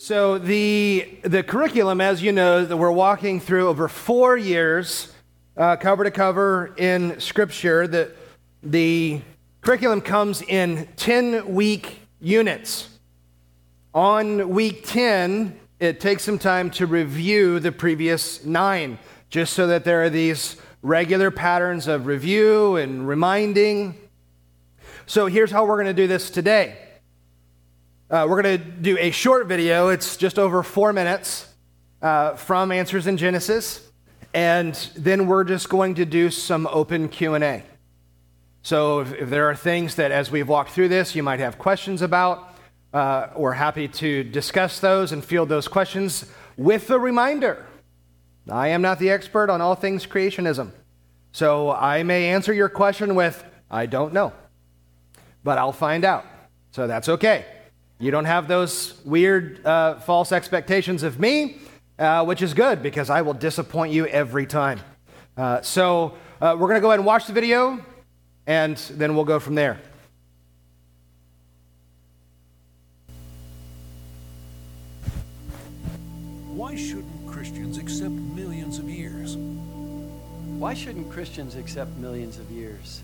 So the the curriculum, as you know, that we're walking through over four years, uh, cover to cover in Scripture. The the curriculum comes in ten week units. On week ten, it takes some time to review the previous nine, just so that there are these regular patterns of review and reminding. So here's how we're going to do this today. Uh, we're going to do a short video. It's just over four minutes uh, from Answers in Genesis, and then we're just going to do some open Q and A. So if, if, there are things that, as we've walked through this, you might have questions about, uh, we're happy to discuss those and field those questions with a reminder: I am not the expert on all things creationism, so I may answer your question with "I don't know," but I'll find out. So that's okay. You don't have those weird, uh, false expectations of me, uh, which is good because I will disappoint you every time. Uh, so uh, we're going to go ahead and watch the video, and then we'll go from there. Why shouldn't Christians accept millions of years? Why shouldn't Christians accept millions of years?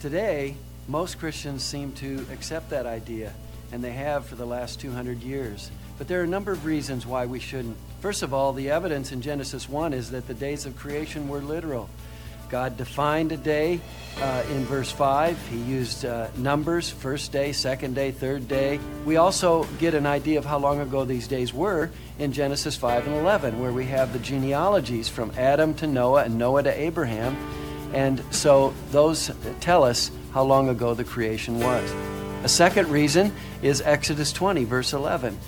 Today, most Christians seem to accept that idea and they have for the last 200 years. But there are a number of reasons why we shouldn't. First of all, the evidence in Genesis 1 is that the days of creation were literal. God defined a day uh, in verse 5. He used uh, numbers first day, second day, third day. We also get an idea of how long ago these days were in Genesis 5 and 11, where we have the genealogies from Adam to Noah and Noah to Abraham. And so those tell us how long ago the creation was. A second reason is Exodus 20, verse 11.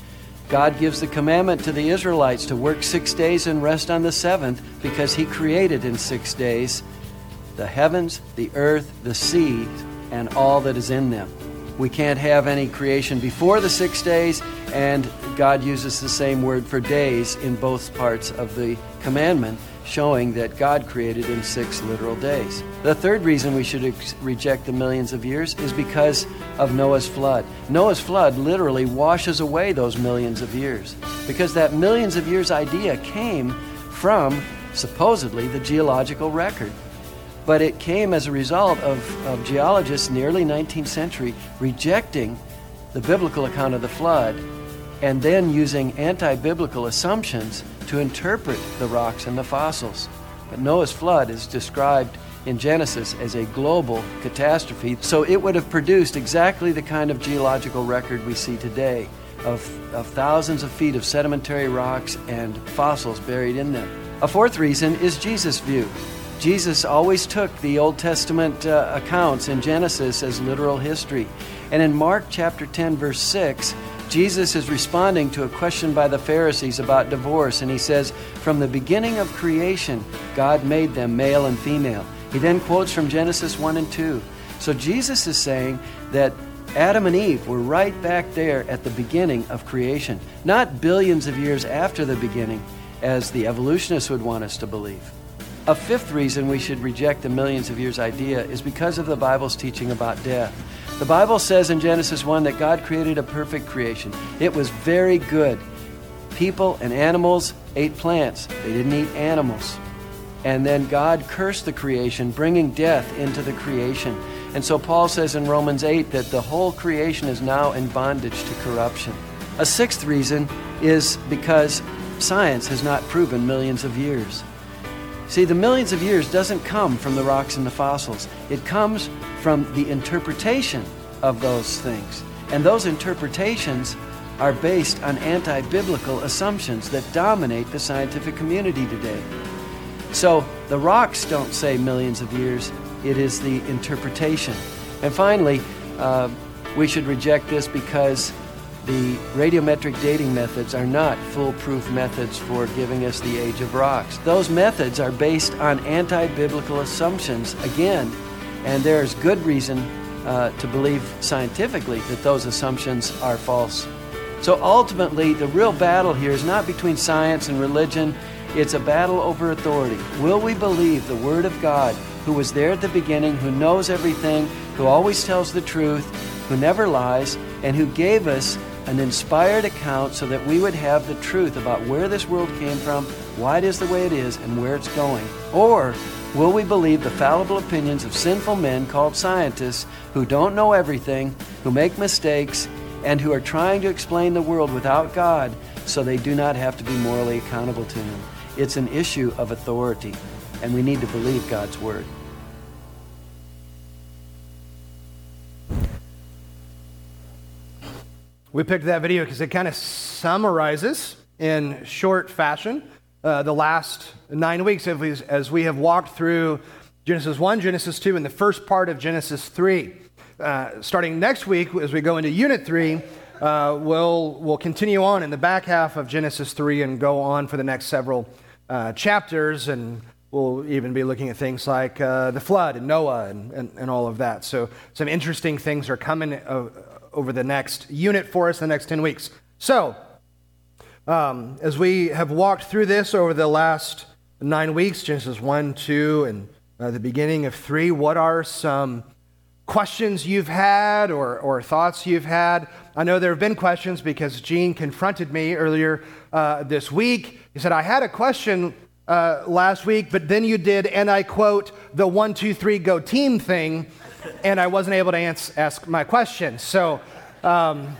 God gives the commandment to the Israelites to work six days and rest on the seventh because He created in six days the heavens, the earth, the sea, and all that is in them. We can't have any creation before the six days, and God uses the same word for days in both parts of the commandment showing that God created in six literal days. The third reason we should ex- reject the millions of years is because of Noah's flood. Noah's flood literally washes away those millions of years because that millions of years idea came from supposedly the geological record. But it came as a result of, of geologists in the early 19th century rejecting the biblical account of the flood and then using anti biblical assumptions to interpret the rocks and the fossils. But Noah's flood is described in Genesis as a global catastrophe, so it would have produced exactly the kind of geological record we see today of, of thousands of feet of sedimentary rocks and fossils buried in them. A fourth reason is Jesus' view. Jesus always took the Old Testament uh, accounts in Genesis as literal history. And in Mark chapter 10, verse 6, Jesus is responding to a question by the Pharisees about divorce, and he says, From the beginning of creation, God made them male and female. He then quotes from Genesis 1 and 2. So Jesus is saying that Adam and Eve were right back there at the beginning of creation, not billions of years after the beginning, as the evolutionists would want us to believe. A fifth reason we should reject the millions of years idea is because of the Bible's teaching about death. The Bible says in Genesis 1 that God created a perfect creation. It was very good. People and animals ate plants, they didn't eat animals. And then God cursed the creation, bringing death into the creation. And so Paul says in Romans 8 that the whole creation is now in bondage to corruption. A sixth reason is because science has not proven millions of years. See, the millions of years doesn't come from the rocks and the fossils. It comes from the interpretation of those things. And those interpretations are based on anti biblical assumptions that dominate the scientific community today. So the rocks don't say millions of years, it is the interpretation. And finally, uh, we should reject this because the radiometric dating methods are not foolproof methods for giving us the age of rocks. Those methods are based on anti biblical assumptions, again, and there's good reason uh, to believe scientifically that those assumptions are false. So ultimately, the real battle here is not between science and religion, it's a battle over authority. Will we believe the Word of God, who was there at the beginning, who knows everything, who always tells the truth, who never lies, and who gave us an inspired account so that we would have the truth about where this world came from, why it is the way it is, and where it's going? Or will we believe the fallible opinions of sinful men called scientists who don't know everything, who make mistakes, and who are trying to explain the world without God so they do not have to be morally accountable to Him? It's an issue of authority, and we need to believe God's Word. We picked that video because it kind of summarizes in short fashion uh, the last nine weeks as we, have walked through Genesis 1, Genesis 2, and the first part of Genesis 3. Uh, starting next week, as we go into Unit 3, uh, we'll, we'll continue on in the back half of Genesis 3 and go on for the next several uh, chapters. And we'll even be looking at things like uh, the flood and Noah and, and, and, all of that. So, some interesting things are coming uh, over the next unit for us in the next 10 weeks. So, um, as we have walked through this over the last nine weeks, Genesis 1, 2, and uh, the beginning of 3, what are some questions you've had or, or thoughts you've had? I know there have been questions because Gene confronted me earlier uh, this week. He said, I had a question uh, last week, but then you did, and I quote, the one, two, three, go team thing and I wasn't able to ans- ask my question. So, um,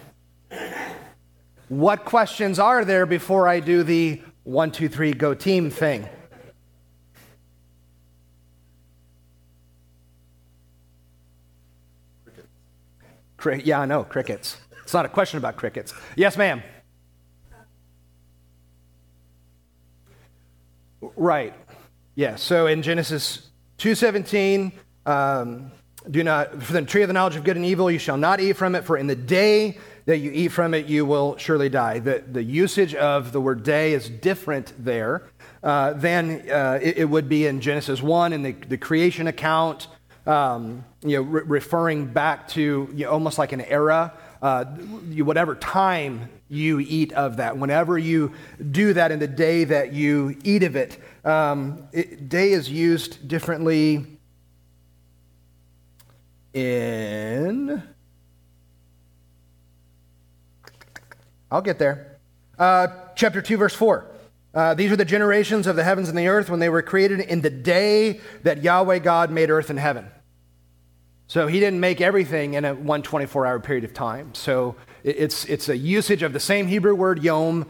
what questions are there before I do the one, two, three, go team thing? Yeah, I know, crickets. It's not a question about crickets. Yes, ma'am. Right. Yeah. So in Genesis 2:17, um, do not, for the tree of the knowledge of good and evil, you shall not eat from it, for in the day that you eat from it, you will surely die. The, the usage of the word day is different there uh, than uh, it, it, would be in Genesis 1 in the, the creation account, um, you know, re- referring back to you know, almost like an era. Uh, you, whatever time you eat of that, whenever you do that in the day that you eat of it, um, it day is used differently in. I'll get there. Uh, chapter 2, verse 4. Uh, these are the generations of the heavens and the earth when they were created in the day that Yahweh God made earth and heaven. So he didn't make everything in a one 24 hour period of time. So it's, it's a usage of the same Hebrew word yom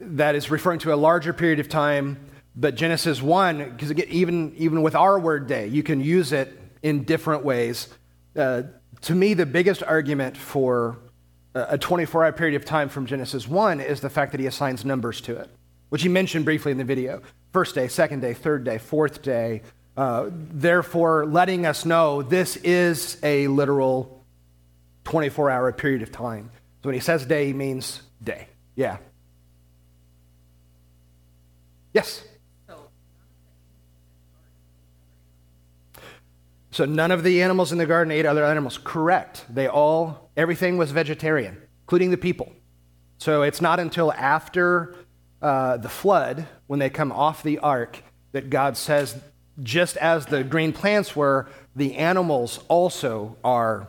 that is referring to a larger period of time. But Genesis 1, because even, even with our word day, you can use it in different ways. Uh, to me, the biggest argument for a 24 hour period of time from Genesis 1 is the fact that he assigns numbers to it, which he mentioned briefly in the video. First day, second day, third day, fourth day. Uh, therefore, letting us know this is a literal 24 hour period of time. So when he says day, he means day. Yeah. Yes? So none of the animals in the garden ate other animals. Correct. They all, everything was vegetarian, including the people. So it's not until after uh, the flood, when they come off the ark, that God says, just as the green plants were, the animals also are,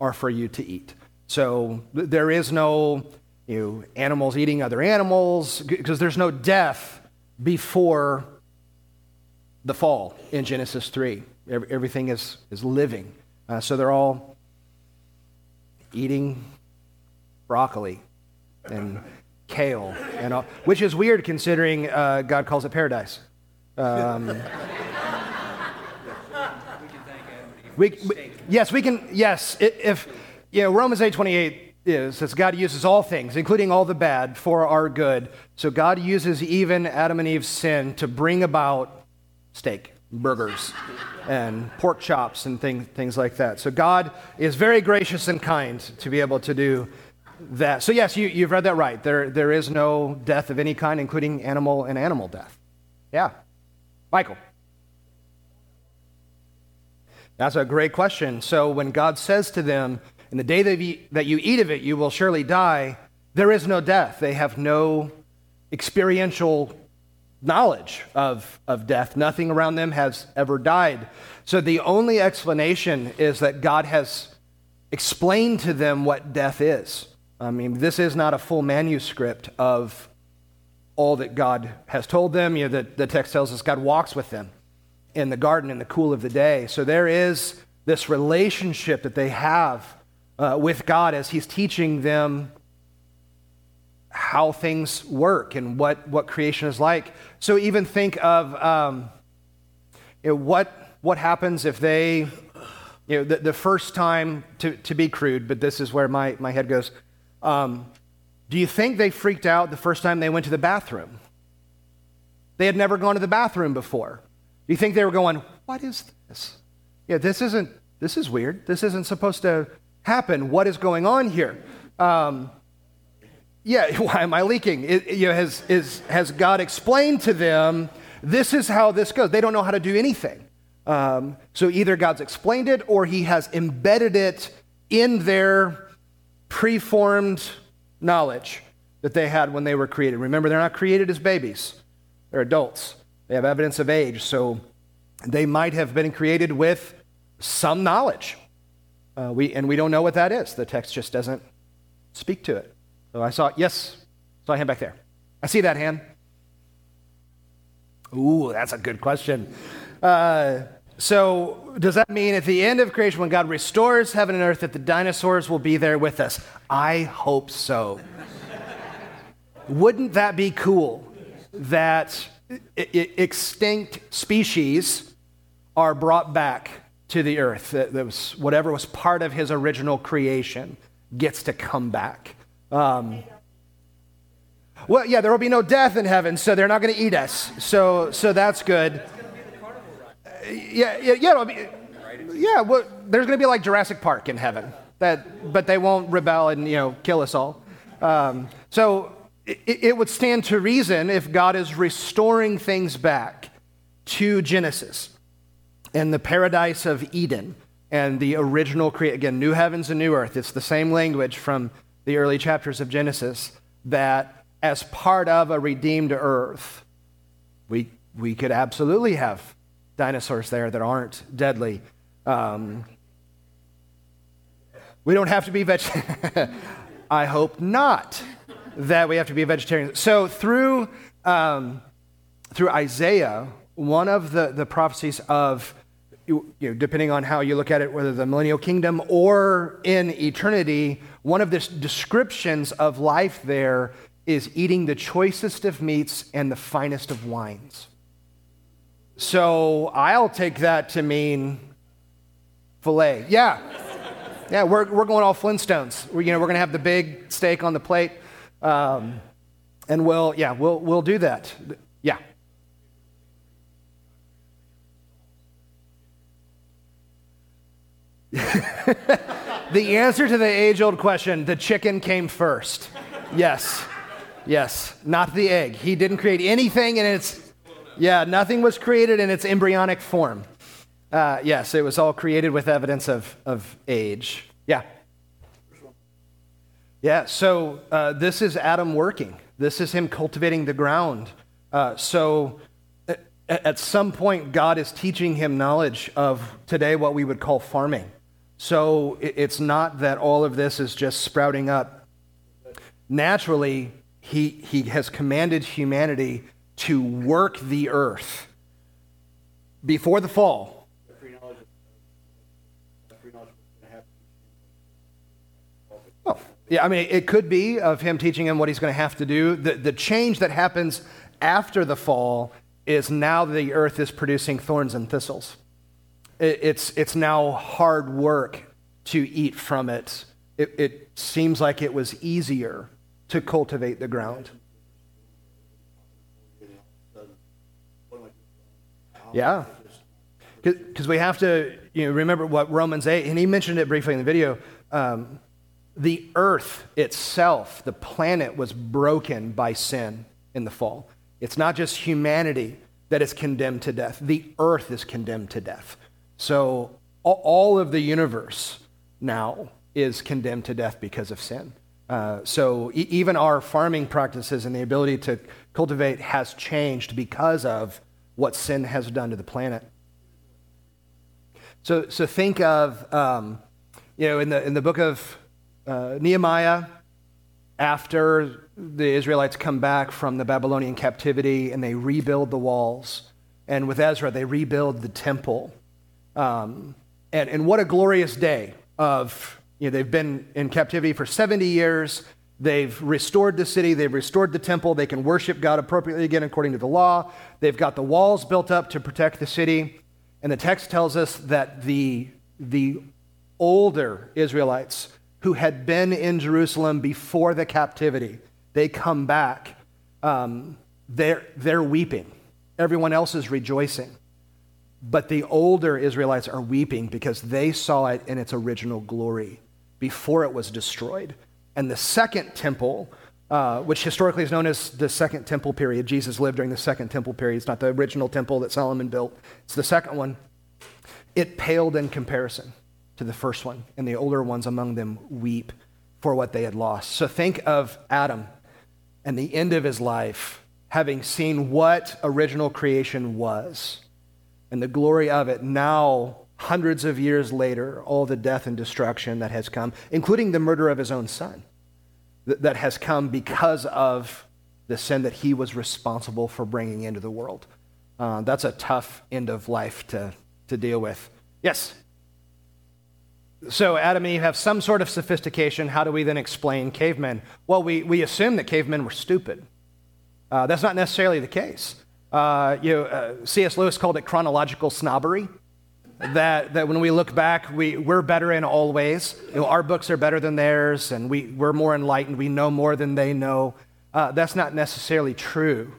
are for you to eat. So there is no you know, animals eating other animals, because there's no death before the fall in Genesis 3. Everything is, is living. Uh, so they're all eating broccoli and kale, and all, which is weird considering uh, God calls it paradise. Um, we, we, yes, we can. Yes, if you know Romans eight twenty eight is says God uses all things, including all the bad, for our good. So God uses even Adam and Eve's sin to bring about steak, burgers and pork chops and thing, things like that. So God is very gracious and kind to be able to do that. So, yes, you, you've read that right. There, there is no death of any kind, including animal and animal death. Yeah. Michael. That's a great question. So, when God says to them, In the day that you, that you eat of it, you will surely die, there is no death. They have no experiential knowledge of, of death. Nothing around them has ever died. So the only explanation is that God has explained to them what death is. I mean, this is not a full manuscript of all that God has told them. You know, the, the text tells us God walks with them in the garden in the cool of the day. So there is this relationship that they have uh, with God as He's teaching them how things work and what, what creation is like. So even think of um, you know, what, what happens if they, you know, the, the first time, to, to be crude, but this is where my, my head goes. Um, do you think they freaked out the first time they went to the bathroom? They had never gone to the bathroom before. Do you think they were going, What is this? Yeah, this isn't, this is weird. This isn't supposed to happen. What is going on here? Um, yeah, why am I leaking? It, you know, has, is, has God explained to them, this is how this goes? They don't know how to do anything. Um, so either God's explained it or he has embedded it in their preformed knowledge that they had when they were created. Remember, they're not created as babies, they're adults. They have evidence of age, so they might have been created with some knowledge. Uh, we, and we don't know what that is. The text just doesn't speak to it. So I saw, yes, saw a hand back there. I see that hand. Ooh, that's a good question. Uh, so, does that mean at the end of creation, when God restores heaven and earth, that the dinosaurs will be there with us? I hope so. Wouldn't that be cool that extinct species are brought back to the earth? That was, whatever was part of his original creation gets to come back. Um, well, yeah, there will be no death in heaven, so they're not going to eat us. So, so that's good. Yeah, yeah, yeah. yeah well, there's going to be like Jurassic Park in heaven, that, but they won't rebel and you know kill us all. Um, so it, it would stand to reason if God is restoring things back to Genesis and the paradise of Eden and the original creation. Again, new heavens and new earth. It's the same language from the early chapters of Genesis that as part of a redeemed earth, we, we could absolutely have dinosaurs there that aren't deadly. Um, we don't have to be vegetarian. I hope not that we have to be vegetarian. So through, um, through Isaiah, one of the, the prophecies of you know, depending on how you look at it, whether the millennial kingdom or in eternity, one of the descriptions of life there is eating the choicest of meats and the finest of wines. So I'll take that to mean filet. Yeah. Yeah, we're, we're going all Flintstones. We're, you know, we're going to have the big steak on the plate. Um, and we'll, yeah, we'll, we'll do that. Yeah. the answer to the age old question the chicken came first. Yes. Yes. Not the egg. He didn't create anything in its, yeah, nothing was created in its embryonic form. Uh, yes, it was all created with evidence of, of age. Yeah. Yeah, so uh, this is Adam working. This is him cultivating the ground. Uh, so at some point, God is teaching him knowledge of today what we would call farming. So it's not that all of this is just sprouting up. Naturally, he, he has commanded humanity to work the earth before the fall. Oh, yeah, I mean, it could be of him teaching him what he's going to have to do. The, the change that happens after the fall is now the earth is producing thorns and thistles it's, it's now hard work to eat from it. it. It seems like it was easier to cultivate the ground. Yeah. Because we have to you know, remember what Romans 8, and he mentioned it briefly in the video. Um, the earth itself, the planet, was broken by sin in the fall. It's not just humanity that is condemned to death, the earth is condemned to death. So all of the universe now is condemned to death because of sin. Uh, so e- even our farming practices and the ability to cultivate has changed because of what sin has done to the planet. So, so think of, um, you know, in the, in the book of uh, Nehemiah, after the Israelites come back from the Babylonian captivity and they rebuild the walls. And with Ezra, they rebuild the temple. Um, and, and what a glorious day of, you know, they've been in captivity for 70 years. They've restored the city. They've restored the temple. They can worship God appropriately again according to the law. They've got the walls built up to protect the city. And the text tells us that the, the older Israelites who had been in Jerusalem before the captivity, they come back. Um, they're, they're weeping. Everyone else is rejoicing. But the older Israelites are weeping because they saw it in its original glory before it was destroyed. And the second temple, uh, which historically is known as the second temple period, Jesus lived during the second temple period. It's not the original temple that Solomon built, it's the second one. It paled in comparison to the first one, and the older ones among them weep for what they had lost. So think of Adam and the end of his life, having seen what original creation was and the glory of it. Now, hundreds of years later, all the death and destruction that has come, including the murder of his own son, that has come because of the sin that he was responsible for bringing into the world. Uh, that's a tough end of life to, to deal with. Yes? So, Adam and Eve have some sort of sophistication. How do we then explain cavemen? Well, we, we assume that cavemen were stupid. Uh, that's not necessarily the case. Uh, you know, uh, C.S. Lewis called it chronological snobbery. That, that when we look back, we, we're better in all ways. You know, our books are better than theirs, and we, we're more enlightened. We know more than they know. Uh, that's not necessarily true.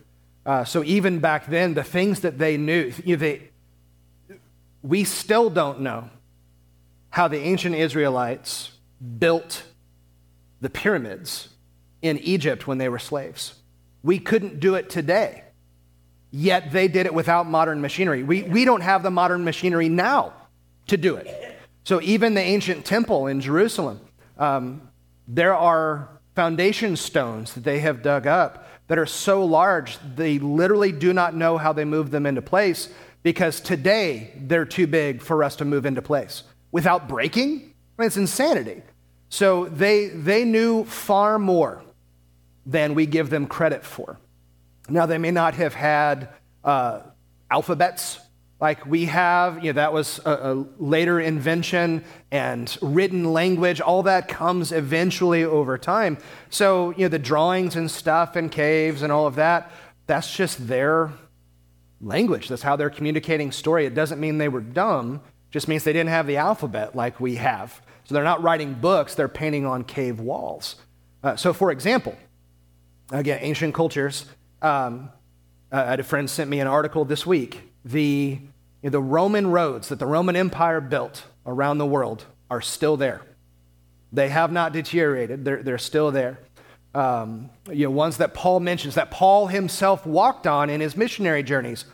Uh, so even back then, the things that they knew, you know, they, we still don't know how the ancient Israelites built the pyramids in Egypt when they were slaves. We couldn't do it today, yet they did it without modern machinery. We, we don't have the modern machinery now to do it. So, even the ancient temple in Jerusalem, um, there are foundation stones that they have dug up that are so large they literally do not know how they moved them into place because today they're too big for us to move into place without breaking? I mean, it's insanity. So they, they knew far more than we give them credit for. Now, they may not have had uh, alphabets like we have. You know, that was a, a later invention, and written language, all that comes eventually over time. So, you know, the drawings and stuff and caves and all of that, that's just their language. That's how they're communicating story. It doesn't mean they were dumb it just means they didn't have the alphabet like we have. So they're not writing books, they're painting on cave walls. Uh, so, for example, again, ancient cultures. Um, uh, I had a friend sent me an article this week. The, you know, the Roman roads that the Roman Empire built around the world are still there. They have not deteriorated, they're, they're still there. Um, you know, ones that Paul mentions, that Paul himself walked on in his missionary journeys,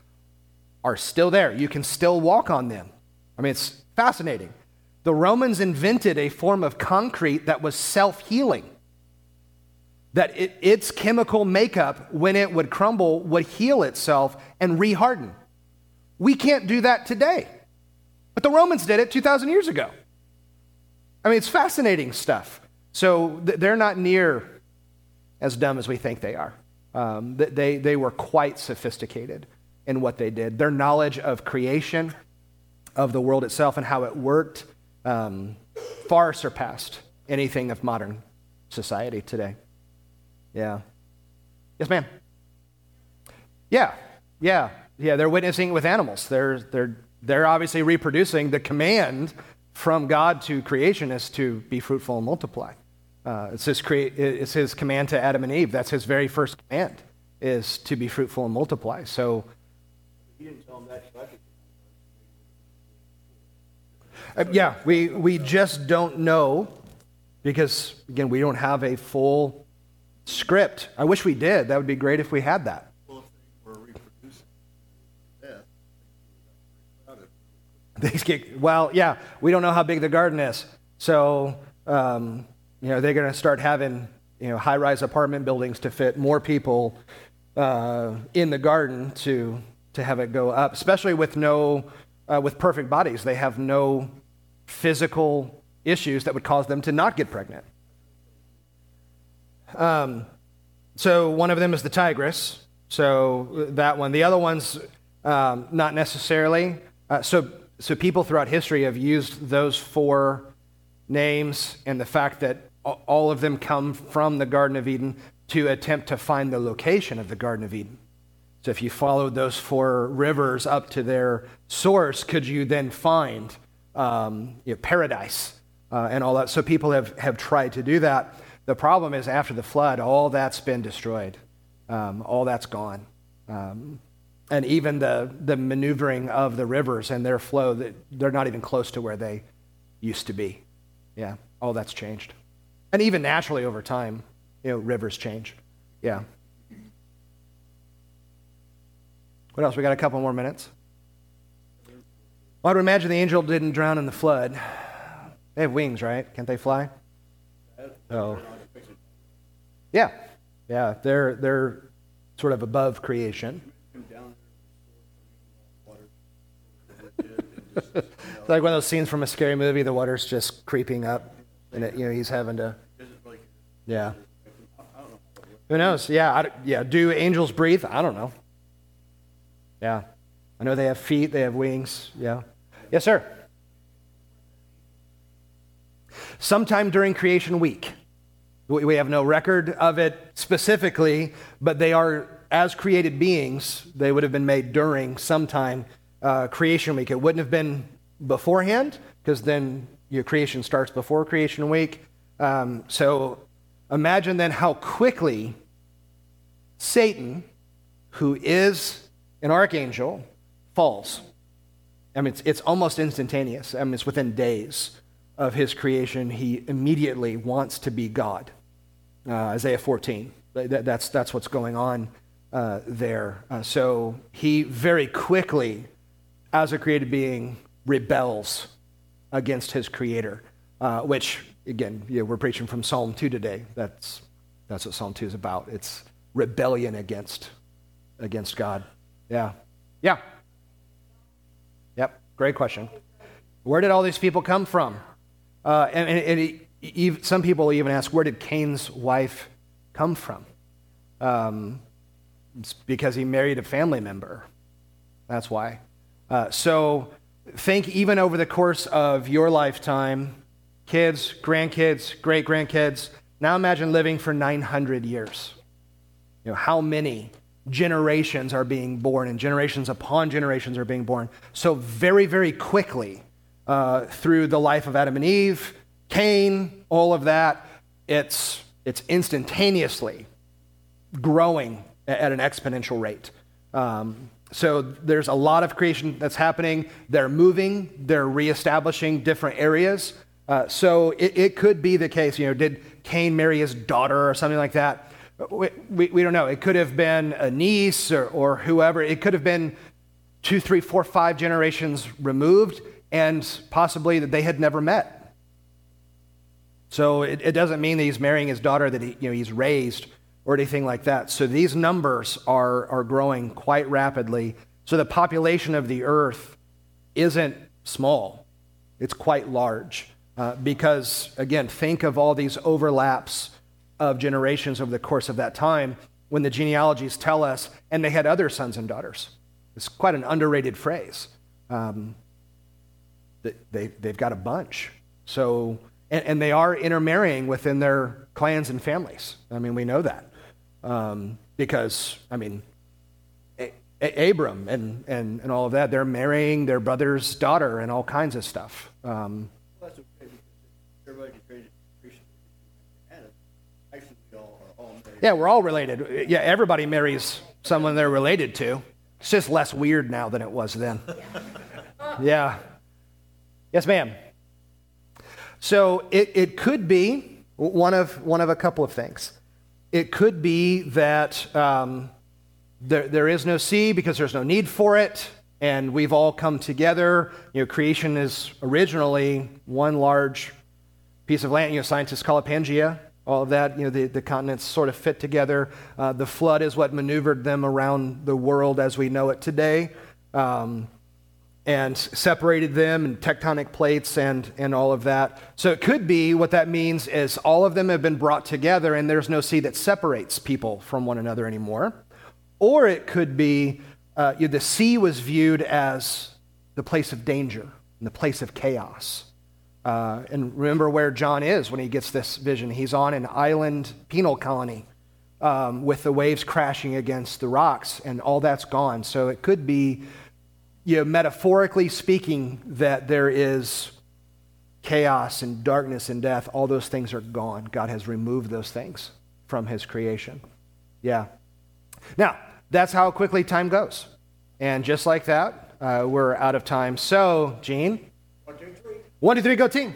are still there. You can still walk on them. I mean, it's fascinating. The Romans invented a form of concrete that was self healing, that it, its chemical makeup, when it would crumble, would heal itself and reharden. We can't do that today. But the Romans did it 2,000 years ago. I mean, it's fascinating stuff. So they're not near as dumb as we think they are. Um, they, they were quite sophisticated in what they did. Their knowledge of creation, of the world itself and how it worked um, far surpassed anything of modern society today. Yeah. Yes, ma'am. Yeah, yeah, yeah. They're witnessing with animals. They're, they're, they're obviously reproducing. The command from God to creation is to be fruitful and multiply. Uh, it's, his crea- it's his command to Adam and Eve. That's his very first command, is to be fruitful and multiply. So, he didn't tell them that. Uh, yeah, we, we just don't know because, again, we don't have a full script. I wish we did. That would be great if we had that. Well, get, well, yeah, we don't know how big the garden is. So, um, you know, they're going to start having, you know, high rise apartment buildings to fit more people uh, in the garden to, to have it go up, especially with no, uh, with perfect bodies. They have no physical issues that would cause them to not get pregnant. Um, so one of them is the Tigris. So that one. The other one's um, not necessarily. Uh, so so people throughout history have used those four names and the fact that all of them come from the Garden of Eden to attempt to find the location of the Garden of Eden. So if you followed those four rivers up to their source, could you then find um, you know, paradise uh, and all that? So people have, have tried to do that. The problem is after the flood, all that's been destroyed. Um, all that's gone. Um, and even the, the maneuvering of the rivers and their flow, they're not even close to where they used to be. Yeah, all that's changed. And even naturally over time, you know, rivers change. Yeah. What else? We got a couple more minutes. Well, I'd imagine the angel didn't drown in the flood. They have wings, right? Can't they fly? Oh. Yeah. Yeah, they're they're sort of above creation. it's like one of those scenes from a scary movie. The water's just creeping up, and it, you know he's having to. Yeah. Who knows? Yeah, I, yeah. Do angels breathe? I don't know. Yeah, I know they have feet. They have wings. Yeah. Yes, sir. Sometime during creation week. We have no record of it specifically, but they are, as created beings, they would have been made during sometime uh, creation week. It wouldn't have been beforehand, because then your creation starts before creation week. Um, so imagine then how quickly Satan, who is an archangel, falls. I mean, it's, it's almost instantaneous. I mean, it's within days of his creation. He immediately wants to be God. Uh, Isaiah 14. That, that's, that's what's going on uh, there. Uh, so he very quickly as a created being, rebels against his creator, uh, which, again, we're preaching from Psalm 2 today. That's, that's what Psalm 2 is about. It's rebellion against, against God. Yeah. Yeah. Yep. Great question. Where did all these people come from? Uh, and, and, and some people even ask, where did Cain's wife come from? Um, it's because he married a family member. That's why. Uh, so think even over the course of your lifetime, kids, grandkids, great grandkids. Now imagine living for 900 years. You know, how many generations are being born, and generations upon generations are being born. So, very, very quickly, uh, through the life of Adam and Eve, Cain, all of that, it's, it's instantaneously growing at an exponential rate. Um, so there's a lot of creation that's happening. They're moving, they're reestablishing different areas. Uh, so it, it, could be the case, you know, did Cain marry his daughter or something like that? We, we, we don't know. It could have been a niece or, or whoever. It could have been two, three, four, five generations removed, and possibly that they had never met. So it, it doesn't mean that he's marrying his daughter that he, you know, he's raised or anything like that. So these numbers are, are growing quite rapidly. So the population of the earth isn't small, it's quite large. Uh, because, again, think of all these overlaps of generations over the course of that time when the genealogies tell us, and they had other sons and daughters. It's quite an underrated phrase. Um, they, they've got a bunch. So, and, and they are intermarrying within their clans and families. I mean, we know that. Um, because, I mean, a- a- Abram and, and, and all of that, they're marrying their brother's daughter and all kinds of stuff. Um, yeah, we're all related. Yeah, everybody marries someone they're related to. It's just less weird now than it was then. yeah. Yes, ma'am. So it, it could be one of, one of a couple of things. It could be that um, there, there is no sea because there's no need for it, and we've all come together. You know, creation is originally one large piece of land. You know, scientists call it Pangea. All of that, you know, the, the continents sort of fit together. Uh, the flood is what maneuvered them around the world as we know it today. Um, and separated them and tectonic plates and, and all of that. So it could be what that means is all of them have been brought together and there's no sea that separates people from one another anymore. Or it could be uh, you know, the sea was viewed as the place of danger and the place of chaos. Uh, and remember where John is when he gets this vision. He's on an island penal colony um, with the waves crashing against the rocks, and all that's gone. So it could be, you know, metaphorically speaking, that there is chaos and darkness and death. All those things are gone. God has removed those things from his creation. Yeah. Now, that's how quickly time goes. And just like that, uh, we're out of time. So, Gene. One, two, three. One, two, three, go team.